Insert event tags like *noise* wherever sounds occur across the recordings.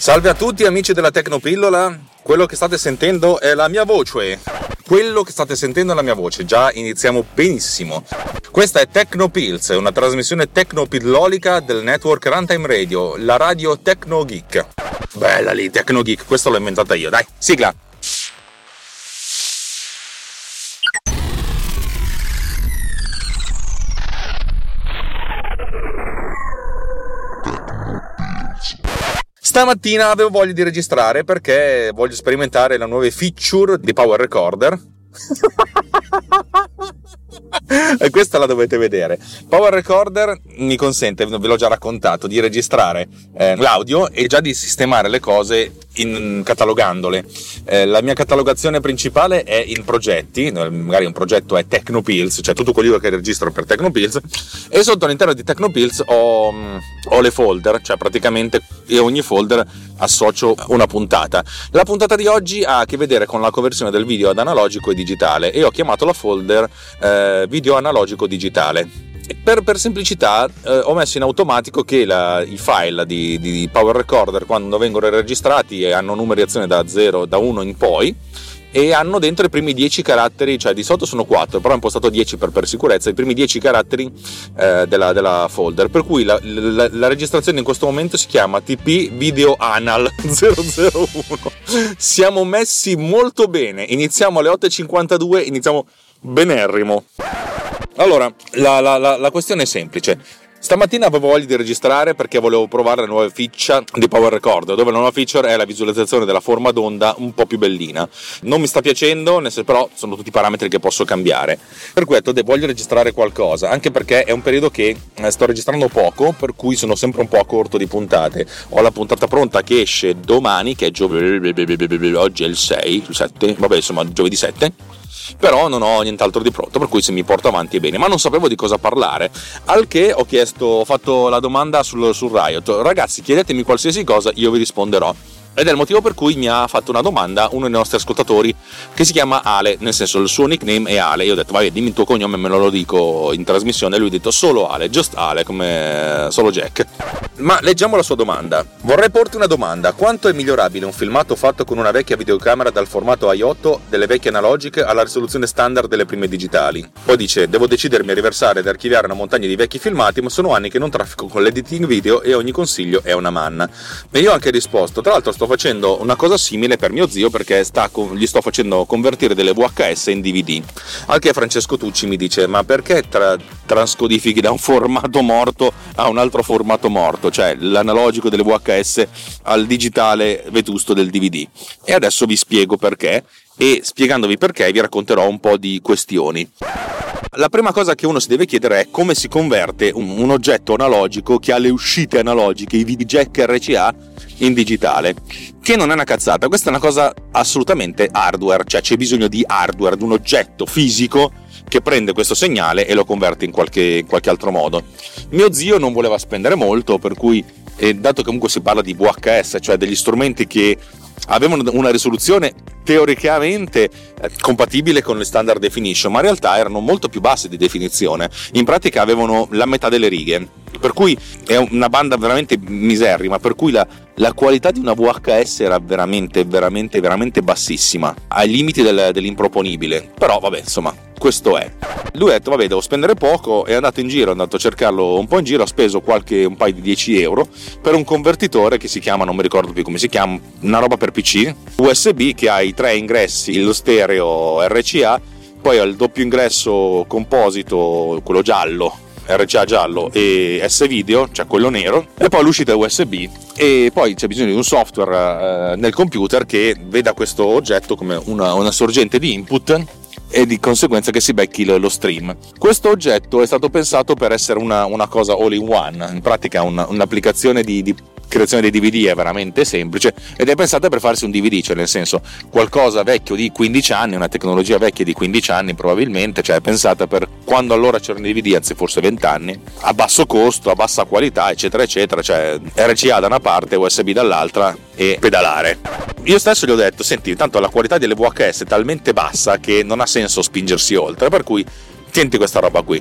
Salve a tutti amici della Tecnopillola, quello che state sentendo è la mia voce. Quello che state sentendo è la mia voce, già iniziamo benissimo. Questa è Tecnopills, una trasmissione tecnopillolica del network Runtime Radio, la radio Tecno Geek. Bella lì, Tecno Geek, questo l'ho inventata io, dai, sigla! Stamattina avevo voglia di registrare perché voglio sperimentare la nuova feature di Power Recorder. *laughs* *laughs* questa la dovete vedere. Power Recorder mi consente, ve l'ho già raccontato, di registrare eh, l'audio e già di sistemare le cose in, catalogandole. Eh, la mia catalogazione principale è in progetti, magari un progetto è Tecnopills, cioè tutto quello che registro per Tecnopills, e sotto all'interno di Tecnopills ho, ho le folder, cioè praticamente ogni folder associo una puntata. La puntata di oggi ha a che vedere con la conversione del video ad analogico e digitale e ho chiamato la folder eh, video analogico digitale. Per, per semplicità eh, ho messo in automatico che la, i file di, di, Power Recorder quando vengono registrati hanno numerazione da 0, da 1 in poi e hanno dentro i primi 10 caratteri, cioè di sotto sono 4, però ho impostato 10 per, per sicurezza, i primi 10 caratteri eh, della, della, folder, per cui la, la, la, registrazione in questo momento si chiama TP Video Anal *laughs* 001. Siamo messi molto bene, iniziamo alle 8.52, iniziamo benerrimo. Allora, la, la, la, la questione è semplice. Stamattina avevo voglia di registrare perché volevo provare la nuova feature di Power Recorder, dove la nuova feature è la visualizzazione della forma d'onda un po' più bellina. Non mi sta piacendo, però sono tutti parametri che posso cambiare. Per detto, voglio registrare qualcosa, anche perché è un periodo che eh, sto registrando poco, per cui sono sempre un po' a corto di puntate. Ho la puntata pronta che esce domani, che è giovedì, oggi è il 6, il 7, vabbè insomma giovedì 7 però non ho nient'altro di pronto, per cui se mi porto avanti è bene, ma non sapevo di cosa parlare, al che ho chiesto, ho fatto la domanda sul, sul Riot, ragazzi chiedetemi qualsiasi cosa, io vi risponderò. Ed è il motivo per cui mi ha fatto una domanda uno dei nostri ascoltatori che si chiama Ale, nel senso il suo nickname è Ale. Io ho detto, vai, dimmi il tuo cognome, me lo dico in trasmissione. Lui ha detto solo Ale, just Ale, come solo Jack. Ma leggiamo la sua domanda. Vorrei porti una domanda. Quanto è migliorabile un filmato fatto con una vecchia videocamera dal formato i8 delle vecchie analogiche alla risoluzione standard delle prime digitali? Poi dice, devo decidermi a riversare ed archiviare una montagna di vecchi filmati, ma sono anni che non traffico con l'editing video e ogni consiglio è una manna. E io ho anche risposto, tra l'altro sto facendo una cosa simile per mio zio perché sta, gli sto facendo convertire delle VHS in DVD. Al che Francesco Tucci mi dice: Ma perché tra, transcodifichi da un formato morto a un altro formato morto? Cioè l'analogico delle VHS al digitale vetusto del DVD. E adesso vi spiego perché. E spiegandovi perché vi racconterò un po' di questioni. La prima cosa che uno si deve chiedere è come si converte un, un oggetto analogico che ha le uscite analogiche, i VDJack RCA, in digitale. Che non è una cazzata, questa è una cosa assolutamente hardware, cioè c'è bisogno di hardware, di un oggetto fisico che prende questo segnale e lo converte in qualche, in qualche altro modo. Mio zio non voleva spendere molto, per cui, eh, dato che comunque si parla di VHS, cioè degli strumenti che avevano una risoluzione teoricamente eh, compatibile con le standard definition, ma in realtà erano molto più basse di definizione. In pratica avevano la metà delle righe, per cui è una banda veramente miserrima, per cui la, la qualità di una VHS era veramente, veramente, veramente bassissima, ai limiti del, dell'improponibile. Però vabbè, insomma, questo è. Lui ha detto, vabbè, devo spendere poco, è andato in giro, è andato a cercarlo un po' in giro, ha speso qualche, un paio di 10 euro per un convertitore che si chiama, non mi ricordo più come si chiama, una roba per PC, USB che ha i tre ingressi, lo stereo RCA, poi ha il doppio ingresso composito, quello giallo, RCA giallo e S-Video, cioè quello nero, e poi l'uscita USB e poi c'è bisogno di un software eh, nel computer che veda questo oggetto come una, una sorgente di input e di conseguenza che si becchi lo stream. Questo oggetto è stato pensato per essere una, una cosa all in one, in pratica un, un'applicazione di, di creazione dei DVD è veramente semplice ed è pensata per farsi un DVD, cioè nel senso qualcosa vecchio di 15 anni, una tecnologia vecchia di 15 anni probabilmente, cioè è pensata per quando allora c'erano i DVD, anzi forse 20 anni, a basso costo, a bassa qualità, eccetera, eccetera, cioè RCA da una parte, USB dall'altra e pedalare. Io stesso gli ho detto, senti, intanto la qualità delle VHS è talmente bassa che non ha senso spingersi oltre, per cui Tienti questa roba qui.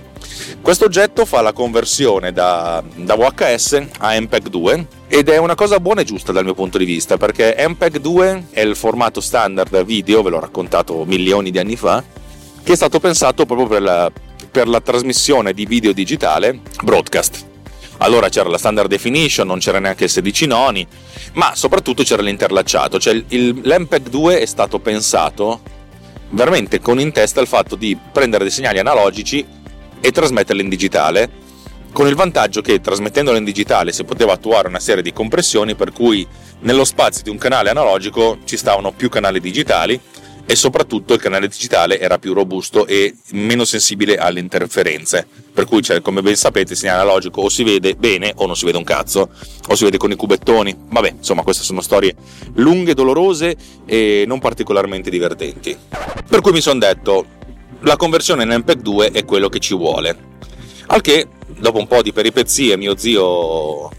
Questo oggetto fa la conversione da, da VHS a MPEG 2 ed è una cosa buona e giusta dal mio punto di vista perché MPEG 2 è il formato standard video, ve l'ho raccontato milioni di anni fa, che è stato pensato proprio per la, per la trasmissione di video digitale broadcast. Allora c'era la standard definition, non c'era neanche il 16 noni, ma soprattutto c'era l'interlacciato, cioè il, l'MPEG 2 è stato pensato veramente con in testa il fatto di prendere dei segnali analogici e trasmetterli in digitale, con il vantaggio che trasmettendolo in digitale si poteva attuare una serie di compressioni per cui nello spazio di un canale analogico ci stavano più canali digitali e soprattutto il canale digitale era più robusto e meno sensibile alle interferenze. Per cui, cioè, come ben sapete, il segnale analogico o si vede bene o non si vede un cazzo, o si vede con i cubettoni. Vabbè, insomma, queste sono storie lunghe, dolorose e non particolarmente divertenti. Per cui mi sono detto, la conversione in MPEG 2 è quello che ci vuole. Al che, dopo un po' di peripezie, mio zio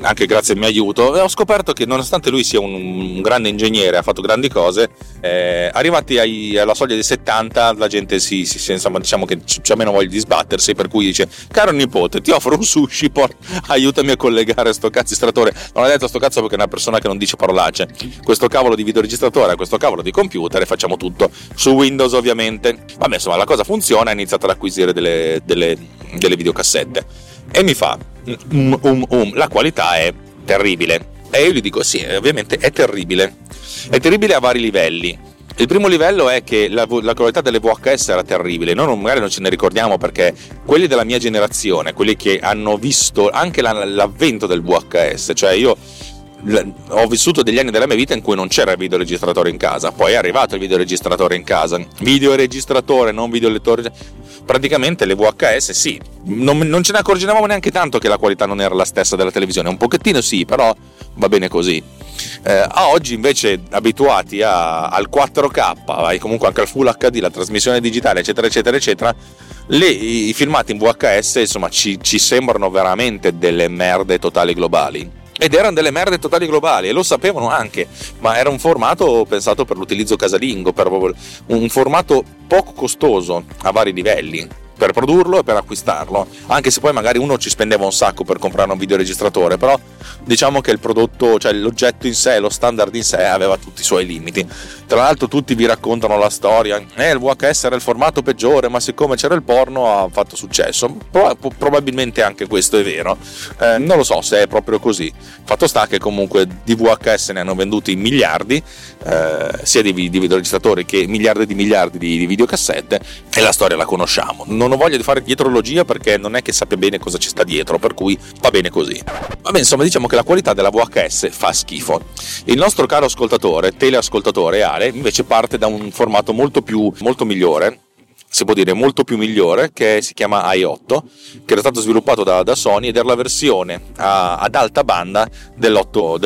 anche grazie al mio aiuto, ho scoperto che nonostante lui sia un, un grande ingegnere, ha fatto grandi cose, eh, arrivati ai, alla soglia dei 70 la gente si, si insomma, diciamo che c'è meno voglia di sbattersi, per cui dice, caro nipote, ti offro un sushi, por- aiutami a collegare sto cazzo istratore. Non ha detto sto cazzo perché è una persona che non dice parolacce. Questo cavolo di videoregistratore, questo cavolo di computer e facciamo tutto su Windows ovviamente. Vabbè, insomma, la cosa funziona, ha iniziato ad acquisire delle, delle, delle videocassette e mi fa um, um, um, la qualità è terribile. E io gli dico sì, ovviamente è terribile. È terribile a vari livelli. Il primo livello è che la, la, qualità delle VHS era terribile, noi magari non ce ne ricordiamo perché quelli della mia generazione, quelli che hanno visto anche la, l'avvento del VHS, cioè io ho vissuto degli anni della mia vita in cui non c'era il videoregistratore in casa, poi è arrivato il videoregistratore in casa, videoregistratore, non videolettore, praticamente le VHS sì, non, non, ce ne accorgevamo neanche tanto che la qualità non era la stessa della televisione, un pochettino sì, però va bene così. Eh, a oggi invece abituati a, al 4K, e comunque anche al Full HD, la trasmissione digitale, eccetera, eccetera, eccetera, le, i filmati in VHS insomma ci, ci sembrano veramente delle merde totali globali ed erano delle merde totali globali e lo sapevano anche, ma era un formato pensato per l'utilizzo casalingo, per un formato poco costoso a vari livelli per produrlo e per acquistarlo, anche se poi magari uno ci spendeva un sacco per comprare un videoregistratore, però diciamo che il prodotto, cioè l'oggetto in sé, lo standard in sé aveva tutti i suoi limiti. Tra l'altro tutti vi raccontano la storia, eh il VHS era il formato peggiore, ma siccome c'era il porno ha fatto successo. Pro- probabilmente anche questo è vero, eh, non lo so se è proprio così. Fatto sta che comunque di VHS ne hanno venduti miliardi, eh, sia di, di videoregistratori che miliardi di miliardi di, di videocassette e la storia la conosciamo. Non non ho voglia di fare dietrologia perché non è che sappia bene cosa ci sta dietro, per cui va bene così. Vabbè, insomma, diciamo che la qualità della VHS fa schifo. Il nostro caro ascoltatore, teleascoltatore Ale, invece parte da un formato molto più molto migliore si può dire molto più migliore che si chiama i8 che era stato sviluppato da, da Sony ed era la versione a, ad alta banda del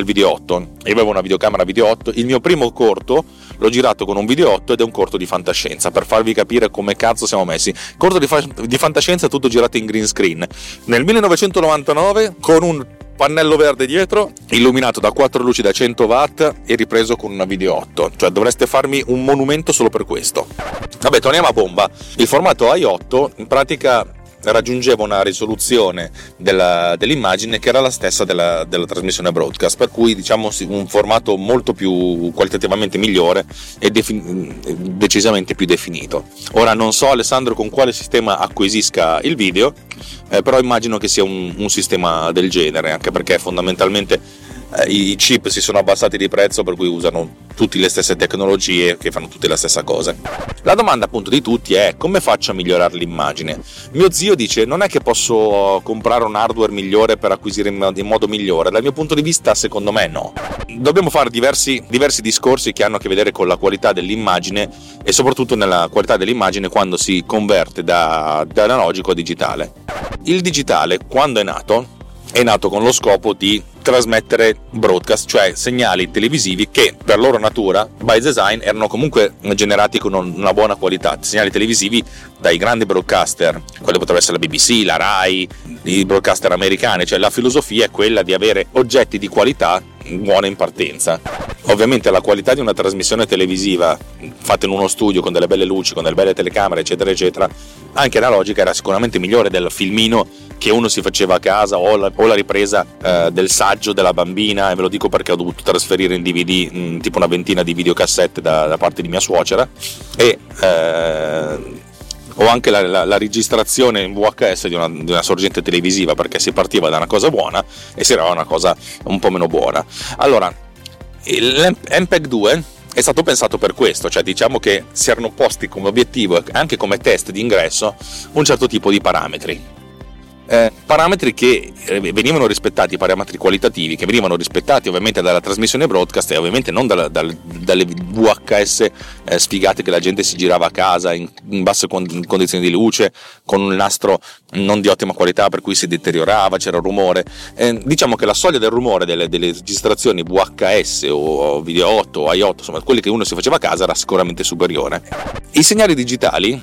video 8 io avevo una videocamera video 8 il mio primo corto l'ho girato con un video 8 ed è un corto di fantascienza per farvi capire come cazzo siamo messi corto di, fa- di fantascienza tutto girato in green screen nel 1999 con un pannello verde dietro, illuminato da quattro luci da 100 watt e ripreso con una video 8. Cioè dovreste farmi un monumento solo per questo. Vabbè, torniamo a bomba. Il formato i8 in pratica raggiungeva una risoluzione della, dell'immagine che era la stessa della, della, trasmissione broadcast, per cui diciamo un formato molto più qualitativamente migliore e defin- decisamente più definito. Ora non so Alessandro con quale sistema acquisisca il video, eh, però immagino che sia un, un sistema del genere, anche perché fondamentalmente i chip si sono abbassati di prezzo per cui usano tutte le stesse tecnologie che fanno tutte la stessa cosa. La domanda appunto di tutti è come faccio a migliorare l'immagine? Mio zio dice non è che posso comprare un hardware migliore per acquisire in modo migliore, dal mio punto di vista secondo me no. Dobbiamo fare diversi, diversi discorsi che hanno a che vedere con la qualità dell'immagine e soprattutto nella qualità dell'immagine quando si converte da, da analogico a digitale. Il digitale quando è nato è nato con lo scopo di trasmettere broadcast, cioè segnali televisivi che per loro natura, by design, erano comunque generati con una buona qualità. Segnali televisivi dai grandi broadcaster, quello potrebbe essere la BBC, la RAI, i broadcaster americani, cioè la filosofia è quella di avere oggetti di qualità buona in partenza. Ovviamente la qualità di una trasmissione televisiva fatta in uno studio con delle belle luci, con delle belle telecamere, eccetera, eccetera, anche analogica era sicuramente migliore del filmino che uno si faceva a casa o la, o la ripresa eh, del saggio della bambina e ve lo dico perché ho dovuto trasferire in DVD mh, mm, tipo una ventina di videocassette da, da parte di mia suocera e eh, o anche la, la, la, registrazione in VHS di una, di una, sorgente televisiva perché si partiva da una cosa buona e si arrivava a una cosa un po' meno buona. Allora, l'MPEG 2 è stato pensato per questo, cioè diciamo che si erano posti come obiettivo, anche come test di ingresso, un certo tipo di parametri eh, parametri che eh, venivano rispettati, parametri qualitativi che venivano rispettati ovviamente dalla trasmissione broadcast e ovviamente non dalla, dal, dalle VHS eh, sfigate che la gente si girava a casa in, in basse con, condizioni di luce, con un nastro non di ottima qualità per cui si deteriorava, c'era rumore. Eh, diciamo che la soglia del rumore delle, delle registrazioni VHS o Video 8 o i8, insomma quelli che uno si faceva a casa era sicuramente superiore. I segnali digitali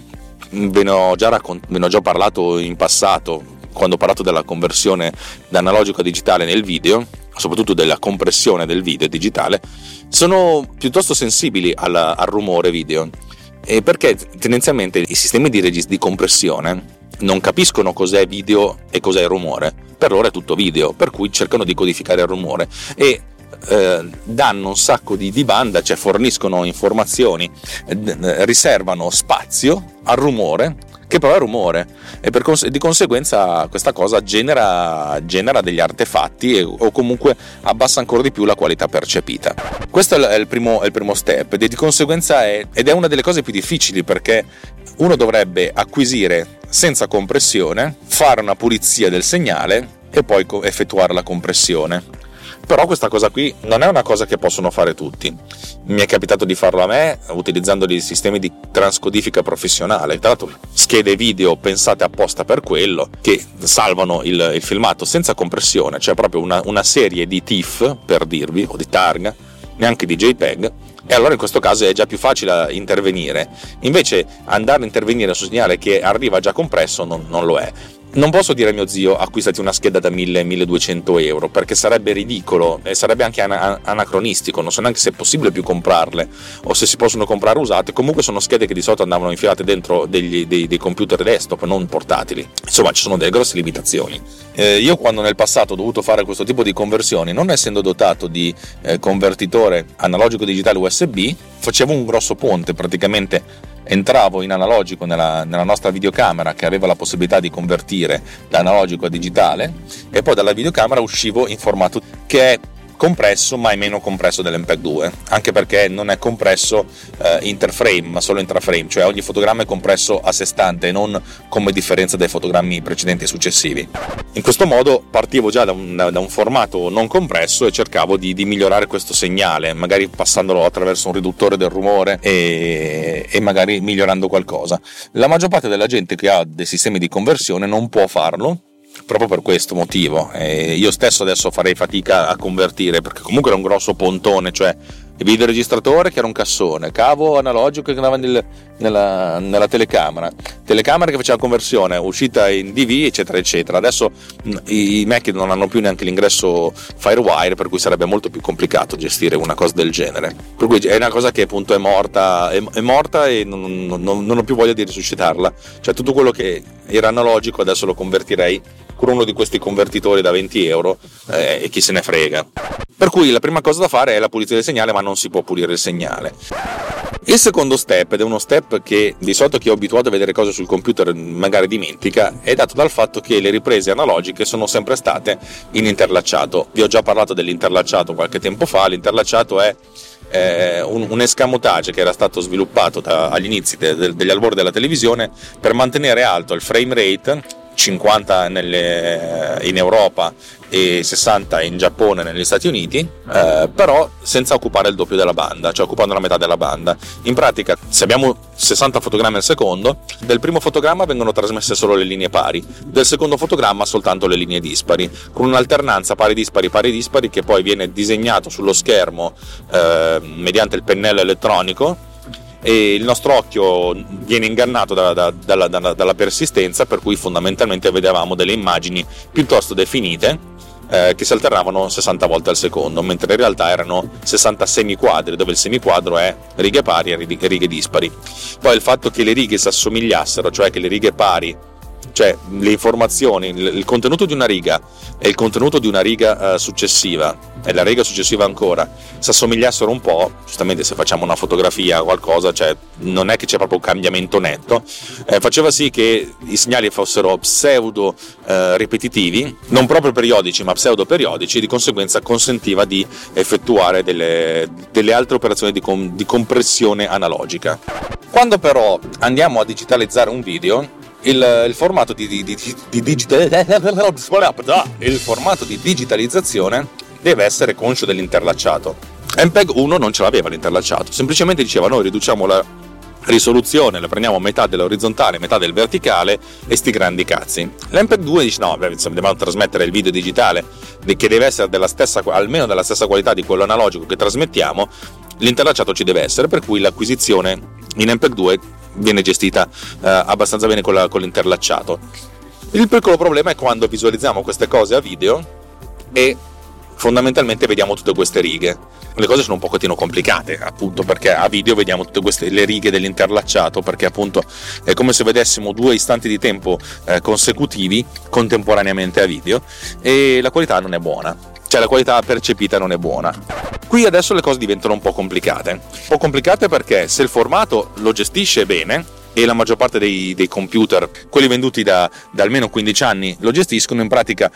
ve ne ho già, raccont- ve ne ho già parlato in passato quando ho parlato della conversione da analogico a digitale nel video, soprattutto della compressione del video digitale, sono piuttosto sensibili alla, al rumore video. E perché tendenzialmente i sistemi di, regist- di compressione non capiscono cos'è video e cos'è rumore. Per loro è tutto video, per cui cercano di codificare il rumore e eh, danno un sacco di, di, banda, cioè forniscono informazioni, eh, riservano spazio al rumore che però è rumore e cons- di conseguenza questa cosa genera, genera degli artefatti e, o comunque abbassa ancora di più la qualità percepita. Questo è il primo, è il primo step ed, di conseguenza è, ed è una delle cose più difficili perché uno dovrebbe acquisire senza compressione, fare una pulizia del segnale e poi effettuare la compressione. Però questa cosa qui non è una cosa che possono fare tutti. Mi è capitato di farlo a me utilizzando dei sistemi di transcodifica professionale. Tra l'altro, schede video pensate apposta per quello, che salvano il, il filmato senza compressione, cioè proprio una, una serie di TIFF, per dirvi, o di targa, neanche di JPEG, e allora in questo caso è già più facile intervenire. Invece andare a intervenire su segnale che arriva già compresso non, non lo è non posso dire a mio zio acquistati una scheda da 1000-1200 euro perché sarebbe ridicolo e sarebbe anche ana- anacronistico, non so neanche se è possibile più comprarle o se si possono comprare usate, comunque sono schede che di solito andavano infilate dentro degli, dei, dei, computer desktop, non portatili, insomma ci sono delle grosse limitazioni. Eh, io quando nel passato ho dovuto fare questo tipo di conversioni, non essendo dotato di eh, convertitore analogico digitale USB, facevo un grosso ponte praticamente entravo in analogico nella, nella, nostra videocamera che aveva la possibilità di convertire da analogico a digitale e poi dalla videocamera uscivo in formato che è compresso ma è meno compresso dell'MPEG 2 anche perché non è compresso eh, interframe ma solo intraframe cioè ogni fotogramma è compresso a sé stante non come differenza dai fotogrammi precedenti e successivi. In questo modo partivo già da un, da un formato non compresso e cercavo di, di, migliorare questo segnale magari passandolo attraverso un riduttore del rumore e, e magari migliorando qualcosa. La maggior parte della gente che ha dei sistemi di conversione non può farlo proprio per questo motivo. E io stesso adesso farei fatica a convertire perché comunque era un grosso pontone, cioè il videoregistratore che era un cassone, cavo analogico che andava nel, nella, nella, telecamera, telecamera che faceva conversione, uscita in DV, eccetera, eccetera. Adesso mm, i Mac non hanno più neanche l'ingresso Firewire, per cui sarebbe molto più complicato gestire una cosa del genere. Per cui è una cosa che appunto è morta, è, è morta e non, non, non ho più voglia di risuscitarla. Cioè tutto quello che era analogico adesso lo convertirei con uno di questi convertitori da 20 euro eh, e chi se ne frega. Per cui la prima cosa da fare è la pulizia del segnale, ma non si può pulire il segnale. Il secondo step, ed è uno step che di solito chi è abituato a vedere cose sul computer magari dimentica, è dato dal fatto che le riprese analogiche sono sempre state in interlacciato. Vi ho già parlato dell'interlacciato qualche tempo fa, l'interlacciato è eh, un, un, escamotage che era stato sviluppato da, agli inizi de, de, degli albori della televisione per mantenere alto il frame rate 50 nelle, in Europa e 60 in Giappone e negli Stati Uniti, eh, però senza occupare il doppio della banda, cioè occupando la metà della banda. In pratica, se abbiamo 60 fotogrammi al secondo, del primo fotogramma vengono trasmesse solo le linee pari, del secondo fotogramma soltanto le linee dispari, con un'alternanza pari dispari pari dispari che poi viene disegnato sullo schermo eh, mediante il pennello elettronico e il nostro occhio viene ingannato da, da, dalla, dalla, dalla persistenza per cui fondamentalmente vedevamo delle immagini piuttosto definite eh, che si alternavano 60 volte al secondo, mentre in realtà erano 60 semiquadri, dove il semiquadro è righe pari e righe dispari. Poi il fatto che le righe si assomigliassero, cioè che le righe pari cioè le informazioni, il contenuto di una riga e il contenuto di una riga eh, successiva e la riga successiva ancora si assomigliassero un po', giustamente se facciamo una fotografia o qualcosa, cioè non è che c'è proprio un cambiamento netto, eh, faceva sì che i segnali fossero pseudo eh, ripetitivi, non proprio periodici ma pseudo periodici, di conseguenza consentiva di effettuare delle, delle altre operazioni di, com- di compressione analogica. Quando però andiamo a digitalizzare un video, il, il, formato di, di, di, di digital... *laughs* il formato di digitalizzazione deve essere conscio dell'interlacciato. MPEG 1 non ce l'aveva l'interlacciato, semplicemente diceva noi riduciamo la risoluzione, la prendiamo metà dell'orizzontale, metà del verticale e sti grandi cazzi. L'MPEG 2 dice no, beh, dobbiamo trasmettere il video digitale che deve essere della stessa, almeno della stessa qualità di quello analogico che trasmettiamo, l'interlacciato ci deve essere, per cui l'acquisizione in MPEG 2 viene gestita eh, abbastanza bene con, la, con l'interlacciato. Il piccolo problema è quando visualizziamo queste cose a video e fondamentalmente vediamo tutte queste righe. Le cose sono un pochettino complicate, appunto, perché a video vediamo tutte queste le righe dell'interlacciato, perché appunto è come se vedessimo due istanti di tempo eh, consecutivi contemporaneamente a video e la qualità non è buona cioè la qualità percepita non è buona. Qui adesso le cose diventano un po' complicate. Un po' complicate perché se il formato lo gestisce bene, e la maggior parte dei, dei computer, quelli venduti da, da almeno 15 anni, lo gestiscono, in pratica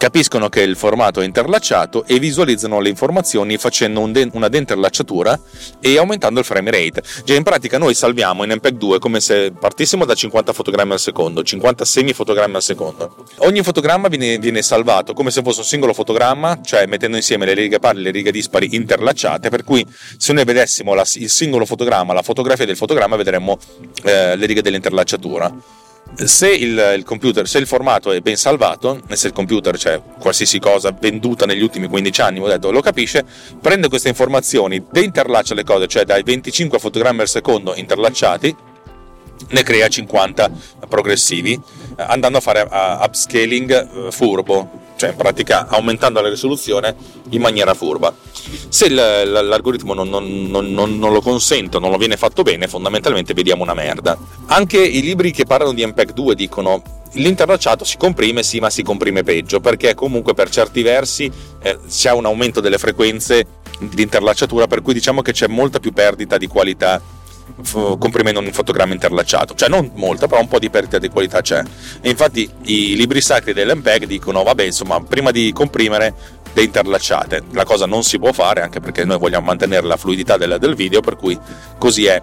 capiscono che il formato è interlacciato e visualizzano le informazioni facendo un de- una deinterlacciatura e aumentando il frame rate. Già in pratica noi salviamo in MPEG 2 come se partissimo da 50 fotogrammi al secondo, 50 semi fotogrammi al secondo. Ogni fotogramma viene, viene salvato come se fosse un singolo fotogramma, cioè mettendo insieme le righe pari e le righe dispari interlacciate, per cui se noi vedessimo la, il singolo fotogramma, la fotografia del fotogramma, vedremmo eh, le righe dell'interlacciatura se il, il, computer, se il formato è ben salvato, e se il computer, cioè qualsiasi cosa venduta negli ultimi 15 anni, detto, lo capisce, prende queste informazioni, deinterlaccia le cose, cioè dai 25 fotogrammi al secondo interlacciati, ne crea 50 progressivi, andando a fare upscaling eh, furbo, cioè in pratica aumentando la risoluzione in maniera furba. Se l'algoritmo non, non, non, non, lo consente, non lo viene fatto bene, fondamentalmente vediamo una merda. Anche i libri che parlano di MPEG 2 dicono l'interlacciato si comprime, sì, ma si comprime peggio, perché comunque per certi versi eh, c'è un aumento delle frequenze di interlacciatura, per cui diciamo che c'è molta più perdita di qualità comprimendo un fotogramma interlacciato, cioè non molta, però un po' di perdita di qualità c'è. E infatti i libri sacri dell'MPEG dicono: vabbè, insomma, prima di comprimere le interlacciate, la cosa non si può fare anche perché noi vogliamo mantenere la fluidità del, del video, per cui così è.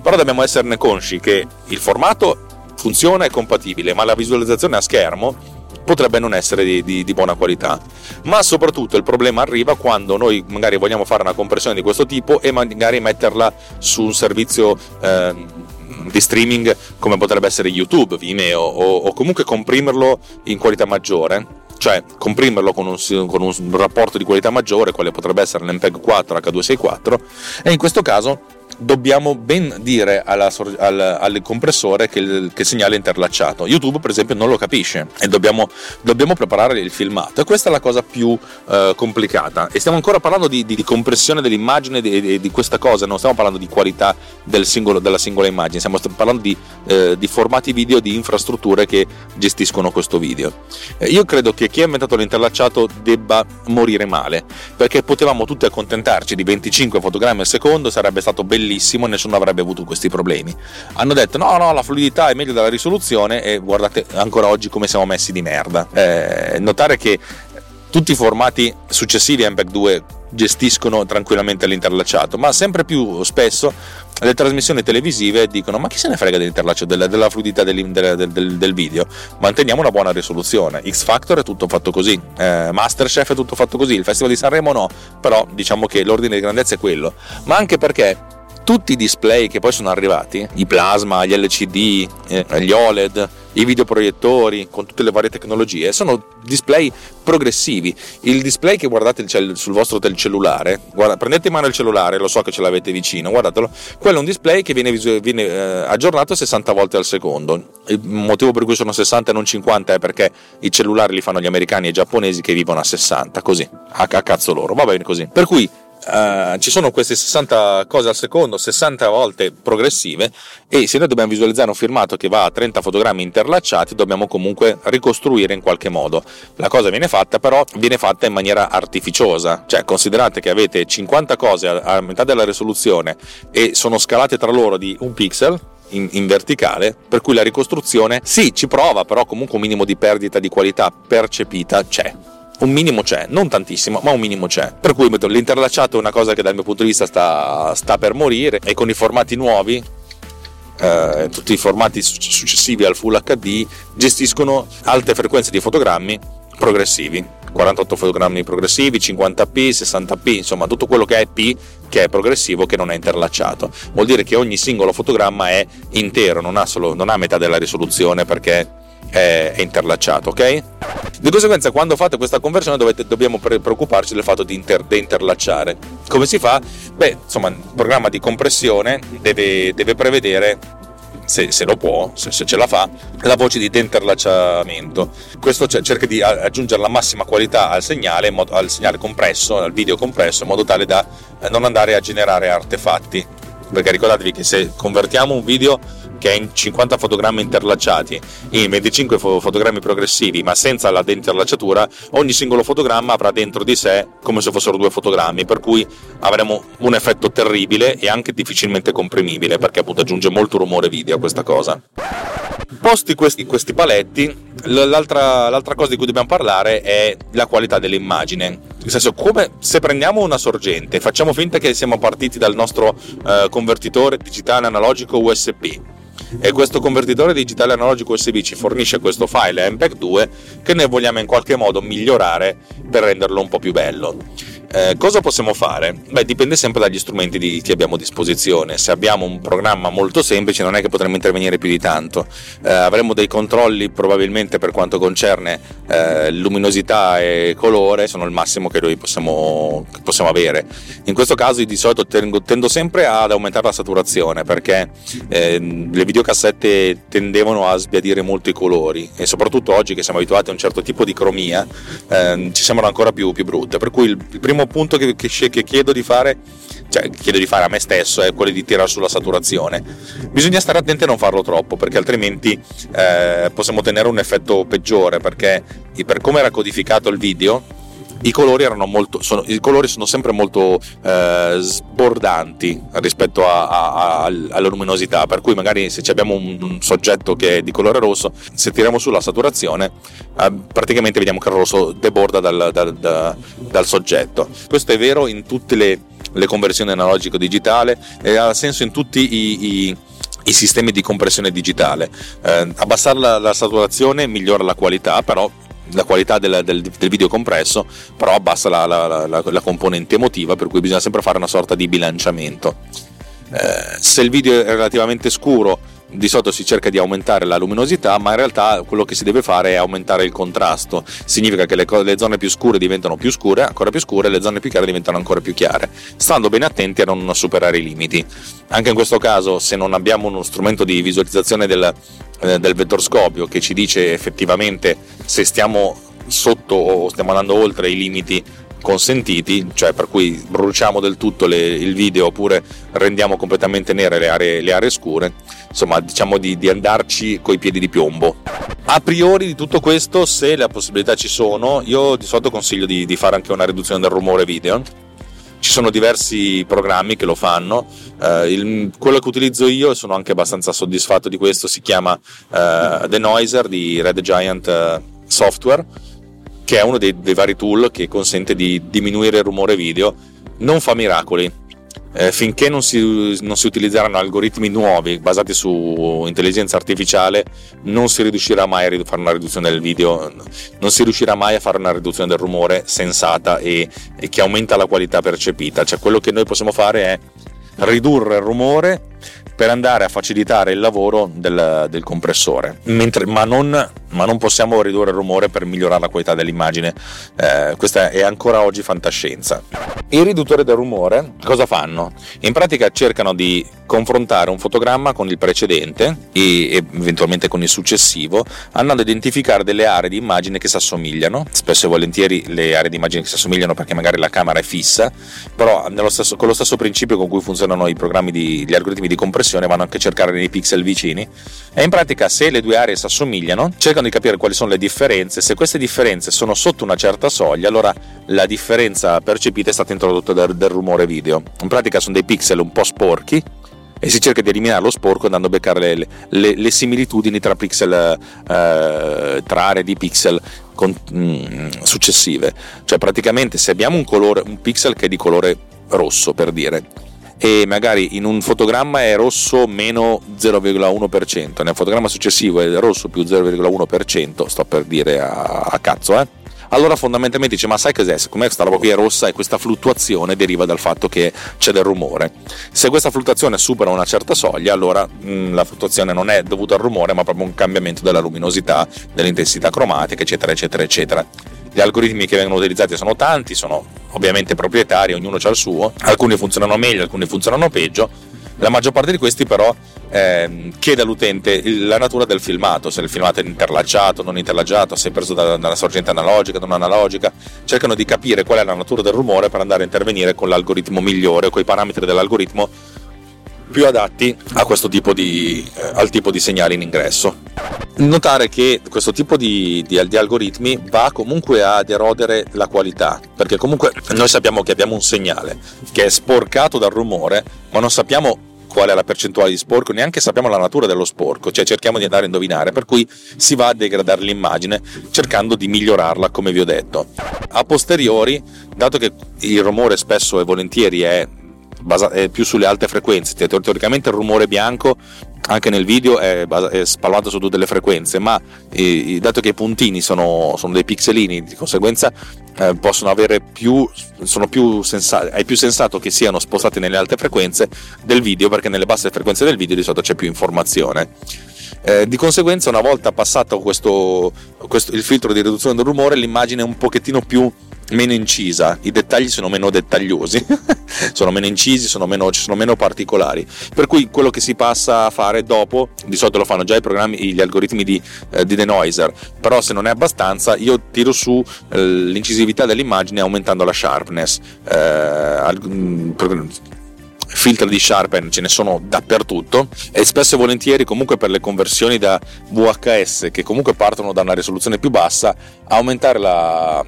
Però dobbiamo esserne consci che il formato funziona, è compatibile, ma la visualizzazione a schermo potrebbe non essere di, di, di, buona qualità. Ma soprattutto il problema arriva quando noi magari vogliamo fare una compressione di questo tipo e magari metterla su un servizio eh, di streaming come potrebbe essere YouTube, Vimeo o, o comunque comprimerlo in qualità maggiore cioè comprimerlo con un, con un, rapporto di qualità maggiore, quale potrebbe essere l'MPEG 4 H264, e in questo caso dobbiamo ben dire alla, al, al, compressore che il, che il, segnale è interlacciato. YouTube, per esempio, non lo capisce e dobbiamo, dobbiamo preparare il filmato. E questa è la cosa più eh, complicata. E stiamo ancora parlando di, di, di compressione dell'immagine e di, di, questa cosa, non stiamo parlando di qualità del singolo, della singola immagine, stiamo parlando di, eh, formati video, di infrastrutture che gestiscono questo video. Eh, io credo che chi ha inventato l'interlacciato debba morire male, perché potevamo tutti accontentarci di 25 fotogrammi al secondo, sarebbe stato bellissimo bellissimo e nessuno avrebbe avuto questi problemi. Hanno detto no, no, la fluidità è meglio della risoluzione e guardate ancora oggi come siamo messi di merda. Eh, notare che tutti i formati successivi a MPEG 2 gestiscono tranquillamente l'interlacciato, ma sempre più spesso le trasmissioni televisive dicono ma chi se ne frega dell'interlaccio, della, della fluidità del, del, del, del, video, manteniamo una buona risoluzione. X Factor è tutto fatto così, eh, Masterchef è tutto fatto così, il Festival di Sanremo no, però diciamo che l'ordine di grandezza è quello, ma anche perché tutti i display che poi sono arrivati, i plasma, gli LCD, eh, gli OLED, i videoproiettori con tutte le varie tecnologie, sono display progressivi. Il display che guardate sul vostro cellulare, guarda, prendete in mano il cellulare, lo so che ce l'avete vicino, guardatelo, quello è un display che viene, viene eh, aggiornato 60 volte al secondo. Il motivo per cui sono 60 e non 50 è perché i cellulari li fanno gli americani e i giapponesi che vivono a 60, così, a, a cazzo loro, va bene così. Per cui Uh, ci sono queste 60 cose al secondo, 60 volte progressive e se noi dobbiamo visualizzare un filmato che va a 30 fotogrammi interlacciati dobbiamo comunque ricostruire in qualche modo. La cosa viene fatta però viene fatta in maniera artificiosa, cioè considerate che avete 50 cose a, a metà della risoluzione e sono scalate tra loro di un pixel, in, in, verticale, per cui la ricostruzione sì ci prova, però comunque un minimo di perdita di qualità percepita c'è un minimo c'è, non tantissimo, ma un minimo c'è. Per cui l'interlacciato è una cosa che dal mio punto di vista sta, sta per morire e con i formati nuovi, eh, tutti i formati successivi al Full HD, gestiscono alte frequenze di fotogrammi progressivi. 48 fotogrammi progressivi, 50p, 60p, insomma tutto quello che è P che è progressivo che non è interlacciato. Vuol dire che ogni singolo fotogramma è intero, non ha, solo, non ha metà della risoluzione perché è, interlacciato, ok? Di conseguenza, quando fate questa conversione, dovete, dobbiamo preoccuparci del fatto di inter, interlacciare. Come si fa? Beh, insomma, il programma di compressione deve, deve prevedere se, se, lo può, se, se, ce la fa, la voce di deinterlacciamento. Questo cerca di aggiungere la massima qualità al segnale, al segnale compresso, al video compresso, in modo tale da eh, non andare a generare artefatti. Perché ricordatevi che se convertiamo un video che è in 50 fotogrammi interlacciati in 25 fotogrammi progressivi ma senza la deinterlacciatura, ogni singolo fotogramma avrà dentro di sé come se fossero due fotogrammi, per cui avremo un effetto terribile e anche difficilmente comprimibile perché appunto aggiunge molto rumore video a questa cosa. Posti questi, questi paletti, l'altra, l'altra, cosa di cui dobbiamo parlare è la qualità dell'immagine. Nel senso, come se prendiamo una sorgente, facciamo finta che siamo partiti dal nostro eh, convertitore digitale analogico USB e questo convertitore digitale analogico USB ci fornisce questo file MPEG 2 che noi vogliamo in qualche modo migliorare per renderlo un po' più bello. Eh, cosa possiamo fare? Beh, dipende sempre dagli strumenti di, che abbiamo a disposizione. Se abbiamo un programma molto semplice, non è che potremo intervenire più di tanto. Eh, avremo dei controlli probabilmente per quanto concerne eh, luminosità e colore, sono il massimo che noi possiamo, che possiamo avere. In questo caso, di solito tendo, tendo, sempre ad aumentare la saturazione perché eh, le videocassette tendevano a sbiadire molto i colori e soprattutto oggi che siamo abituati a un certo tipo di cromia, ehm, ci sembrano ancora più, più brutte. Per cui il primo primo punto che, che, che chiedo di fare cioè chiedo di fare a me stesso è quello di tirare sulla saturazione. Bisogna stare attenti a non farlo troppo perché altrimenti eh, possiamo ottenere un effetto peggiore perché per come era codificato il video i colori, molto, sono, i colori sono sempre molto eh, sbordanti rispetto a, a, a, alla luminosità, per cui magari se abbiamo un, un, soggetto che è di colore rosso, se tiriamo sulla saturazione, eh, praticamente vediamo che il rosso deborda dal, dal, dal, dal soggetto. Questo è vero in tutte le, le conversioni analogico-digitale e ha senso in tutti i, i i sistemi di compressione digitale. Eh, abbassare la, la, saturazione migliora la qualità, però la qualità del, del, del, video compresso, però abbassa la, la, la, la, componente emotiva, per cui bisogna sempre fare una sorta di bilanciamento. Eh, se il video è relativamente scuro, di solito si cerca di aumentare la luminosità, ma in realtà quello che si deve fare è aumentare il contrasto. Significa che le, le, zone più scure diventano più scure, ancora più scure, e le zone più chiare diventano ancora più chiare, stando bene attenti a non superare i limiti. Anche in questo caso, se non abbiamo uno strumento di visualizzazione del, eh, del vettorscopio che ci dice effettivamente se stiamo sotto o stiamo andando oltre i limiti consentiti, cioè per cui bruciamo del tutto le, il video oppure rendiamo completamente nere le aree, le aree scure, insomma diciamo di, di andarci coi piedi di piombo. A priori di tutto questo, se le possibilità ci sono, io di solito consiglio di, di fare anche una riduzione del rumore video. Ci sono diversi programmi che lo fanno, uh, il, quello che utilizzo io e sono anche abbastanza soddisfatto di questo si chiama uh, The Noiser di Red Giant uh, Software che è uno dei, dei, vari tool che consente di diminuire il rumore video, non fa miracoli. Eh, finché non si, non si, utilizzeranno algoritmi nuovi basati su intelligenza artificiale, non si riuscirà mai a fare una riduzione del video, non si riuscirà mai a fare una riduzione del rumore sensata e, e che aumenta la qualità percepita. Cioè, quello che noi possiamo fare è ridurre il rumore per andare a facilitare il lavoro del, del compressore, Mentre, ma, non, ma, non, possiamo ridurre il rumore per migliorare la qualità dell'immagine. Eh, questa è ancora oggi fantascienza. I riduttori del rumore cosa fanno? In pratica cercano di confrontare un fotogramma con il precedente e eventualmente con il successivo, andando a identificare delle aree di immagine che si assomigliano. Spesso e volentieri le aree di immagine che si assomigliano perché magari la camera è fissa, però stesso, con lo stesso principio con cui funzionano i programmi di, gli algoritmi di compressione compressione vanno anche a cercare nei pixel vicini. E in pratica se le due aree si assomigliano cercano di capire quali sono le differenze. Se queste differenze sono sotto una certa soglia allora la differenza percepita è stata introdotta dal, dal rumore video. In pratica sono dei pixel un po' sporchi e si cerca di eliminare lo sporco andando a beccare le, le, le similitudini tra pixel eh, tra aree di pixel con, mm, successive. Cioè praticamente se abbiamo un, colore, un pixel che è di colore rosso per dire e magari in un fotogramma è rosso meno 0,1%, nel fotogramma successivo è rosso più 0,1%, sto per dire a, a cazzo, eh? allora fondamentalmente dice ma sai cos'è? Siccome questa roba qui è rossa e questa fluttuazione deriva dal fatto che c'è del rumore. Se questa fluttuazione supera una certa soglia allora mh, la fluttuazione non è dovuta al rumore ma proprio un cambiamento della luminosità dell'intensità cromatica eccetera eccetera eccetera gli algoritmi che vengono utilizzati sono tanti, sono ovviamente proprietari, ognuno ha il suo, alcuni funzionano meglio, alcuni funzionano peggio. La maggior parte di questi però eh, chiede all'utente la natura del filmato, se il filmato è interlacciato, non interlacciato, se è preso da, da una sorgente analogica, non analogica, cercano di capire qual è la natura del rumore per andare a intervenire con l'algoritmo migliore, con i parametri dell'algoritmo più adatti tipo di, eh, al tipo di segnale in ingresso. Notare che questo tipo di, di, di, algoritmi va comunque ad erodere la qualità, perché comunque noi sappiamo che abbiamo un segnale che è sporcato dal rumore, ma non sappiamo qual è la percentuale di sporco, neanche sappiamo la natura dello sporco, cioè cerchiamo di andare a indovinare, per cui si va a degradare l'immagine cercando di migliorarla, come vi ho detto. A posteriori, dato che il rumore spesso e volentieri è è più sulle alte frequenze. Teoricamente il rumore bianco anche nel video è, è spalmato su tutte le frequenze, ma eh, dato che i puntini sono, sono, dei pixelini, di conseguenza eh, possono avere più, più sensato, è più sensato che siano spostati nelle alte frequenze del video, perché nelle basse frequenze del video di solito c'è più informazione. Eh, di conseguenza, una volta passato questo, questo, il filtro di riduzione del rumore, l'immagine è un pochettino più meno incisa, i dettagli sono meno dettagliosi, *laughs* sono meno incisi, sono meno, sono meno particolari. Per cui quello che si passa a fare dopo, di solito lo fanno già i programmi, gli algoritmi di, eh, di denoiser, però se non è abbastanza io tiro su eh, l'incisività dell'immagine aumentando la sharpness. Eh, al, mm, filtri di Sharpen ce ne sono dappertutto e spesso e volentieri comunque per le conversioni da VHS che comunque partono da una risoluzione più bassa aumentare la,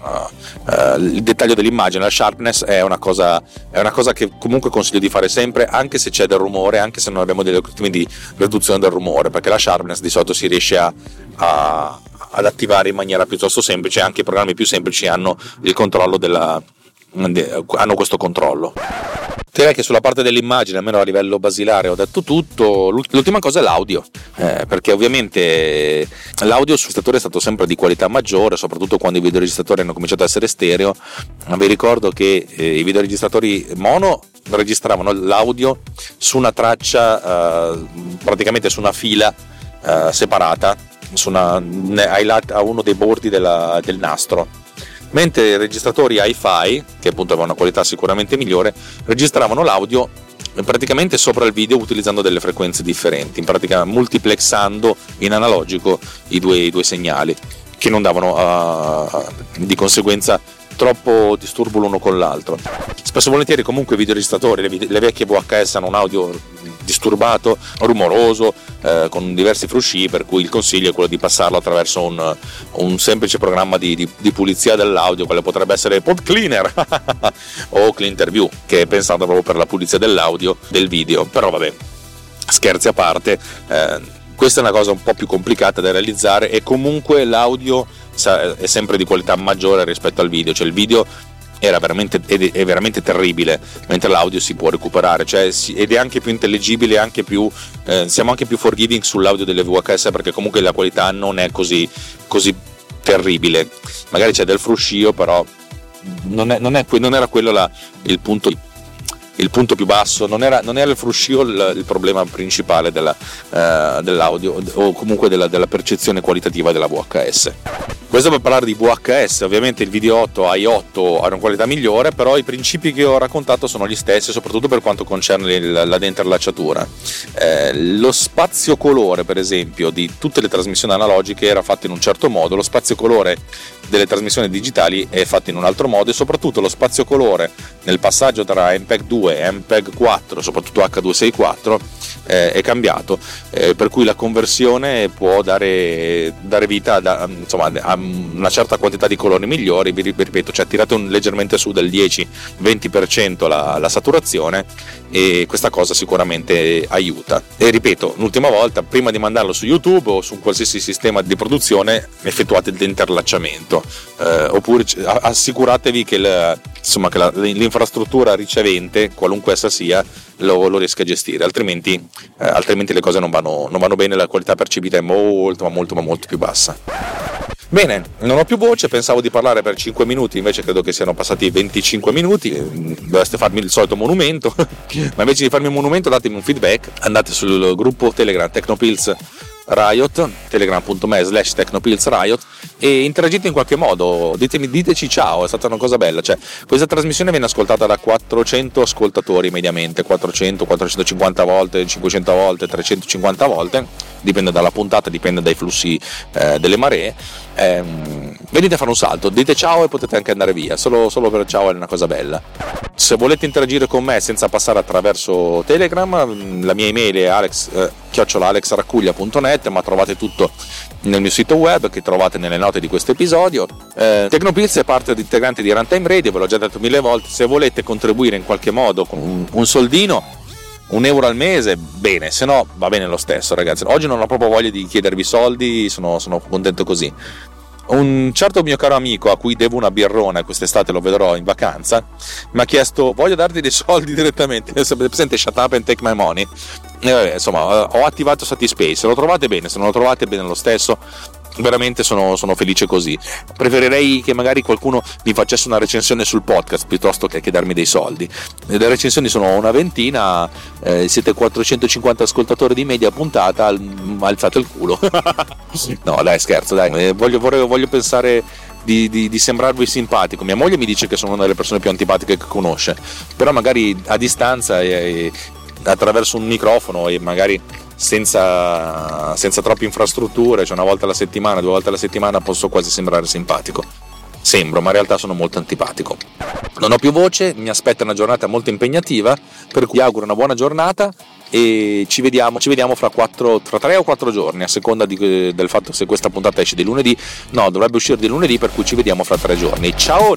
uh, il dettaglio dell'immagine, la sharpness è una, cosa, è una, cosa, che comunque consiglio di fare sempre, anche se c'è del rumore, anche se non abbiamo degli algoritmi di riduzione del rumore, perché la sharpness di solito si riesce a, a, ad attivare in maniera piuttosto semplice, anche i programmi più semplici hanno della, hanno questo controllo. Direi che sulla parte dell'immagine, almeno a livello basilare, ho detto tutto. L'ultima cosa è l'audio, eh, perché ovviamente l'audio sul settore è stato sempre di qualità maggiore, soprattutto quando i videoregistratori hanno cominciato ad essere stereo. Vi ricordo che eh, i videoregistratori mono registravano l'audio su una traccia, eh, praticamente su una fila eh, separata, una, a uno dei bordi della, del nastro mentre i registratori hi-fi, che appunto avevano una qualità sicuramente migliore, registravano l'audio praticamente sopra il video utilizzando delle frequenze differenti, in pratica multiplexando in analogico i due, i due segnali, che non davano uh, di conseguenza troppo disturbo l'uno con l'altro. Spesso e volentieri comunque i videoregistratori, le, le vecchie VHS hanno un audio disturbato, rumoroso, eh, con diversi frusci, per cui il consiglio è quello di passarlo attraverso un, un semplice programma di, di, di, pulizia dell'audio, quello potrebbe essere Pod Cleaner *laughs* o Cleanterview, che è pensato proprio per la pulizia dell'audio del video, però vabbè, scherzi a parte. Eh, questa è una cosa un po' più complicata da realizzare e comunque l'audio è sempre di qualità maggiore rispetto al video, cioè il video era veramente, è veramente terribile, mentre l'audio si può recuperare, cioè, ed è anche più intelligibile, anche più, eh, siamo anche più forgiving sull'audio delle VHS perché comunque la qualità non è così, così terribile, magari c'è del fruscio, però non, è, non, è, non era quello la, il punto il punto più basso, non era, non era il fruscio il, il, problema principale della, uh, dell'audio o comunque della, della, percezione qualitativa della VHS. Questo per parlare di VHS, ovviamente il video 8 i8 ha una qualità migliore, però i principi che ho raccontato sono gli stessi, soprattutto per quanto concerne la denterlacciatura. Eh, lo spazio colore, per esempio, di tutte le trasmissioni analogiche era fatto in un certo modo, lo spazio colore delle trasmissioni digitali è fatto in un altro modo e soprattutto lo spazio colore nel passaggio tra MPEG 2 MPEG 4, soprattutto H264, eh, è cambiato, eh, per cui la conversione può dare, dare vita a, insomma, a, una certa quantità di colori migliori, vi ripeto, cioè tirate un, leggermente su del 10-20% la, la saturazione e questa cosa sicuramente aiuta. E ripeto, l'ultima volta, prima di mandarlo su YouTube o su qualsiasi sistema di produzione, effettuate l'interlacciamento, eh, oppure assicuratevi che, il, insomma, che la, l'infrastruttura ricevente, qualunque essa sia, lo, lo riesca a gestire, altrimenti, eh, altrimenti le cose non vanno, non vanno bene, la qualità percepita è molto, ma molto, ma molto più bassa. Bene, non ho più voce, pensavo di parlare per 5 minuti, invece credo che siano passati 25 minuti, dovreste farmi il solito monumento, *laughs* ma invece di farmi un monumento datemi un feedback, andate sul gruppo Telegram Tecnopills Riot, telegram.me slash technopillsriot e interagite in qualche modo, ditemi, diteci ciao, è stata una cosa bella, cioè questa trasmissione viene ascoltata da 400 ascoltatori mediamente, 400, 450 volte, 500 volte, 350 volte, dipende dalla puntata, dipende dai flussi eh, delle maree. Eh, venite a fare un salto, dite ciao e potete anche andare via, solo, solo per ciao è una cosa bella. Se volete interagire con me senza passare attraverso Telegram, la mia email è alex, eh, chiocciolalexraccuglia.net, ma trovate tutto nel mio sito web che trovate nelle note di questo episodio. Eh, Tecnopills è parte integrante di Runtime Radio, ve l'ho già detto mille volte, se volete contribuire in qualche modo con un, un soldino, un euro al mese, bene, se no va bene lo stesso ragazzi. Oggi non ho proprio voglia di chiedervi soldi, sono, sono contento così. Un certo mio caro amico a cui devo una birrona, quest'estate lo vedrò in vacanza, mi ha chiesto voglio darti dei soldi *laughs* direttamente, presente shut up and take my money. E vabbè, insomma, ho attivato Satispace, se lo trovate bene, se non lo trovate bene lo stesso, veramente sono, sono, felice così. Preferirei che magari qualcuno mi facesse una recensione sul podcast piuttosto che, che darmi dei soldi. Le recensioni sono una ventina, eh, siete 450 ascoltatori di media puntata, alzate il culo. *laughs* no, dai, scherzo, dai, eh, voglio, vorrei, voglio pensare. Di, di, di, sembrarvi simpatico. Mia moglie mi dice che sono una delle persone più antipatiche che conosce, però magari a distanza e, e attraverso un microfono e magari senza, senza troppe infrastrutture, cioè una volta alla settimana, due volte alla settimana posso quasi sembrare simpatico. Sembro, ma in realtà sono molto antipatico. Non ho più voce, mi aspetta una giornata molto impegnativa, per cui auguro una buona giornata e ci vediamo, ci vediamo fra, 4, fra 3 o 4 giorni, a seconda di, del fatto se questa puntata esce di lunedì. No, dovrebbe uscire di lunedì, per cui ci vediamo fra 3 giorni. Ciao!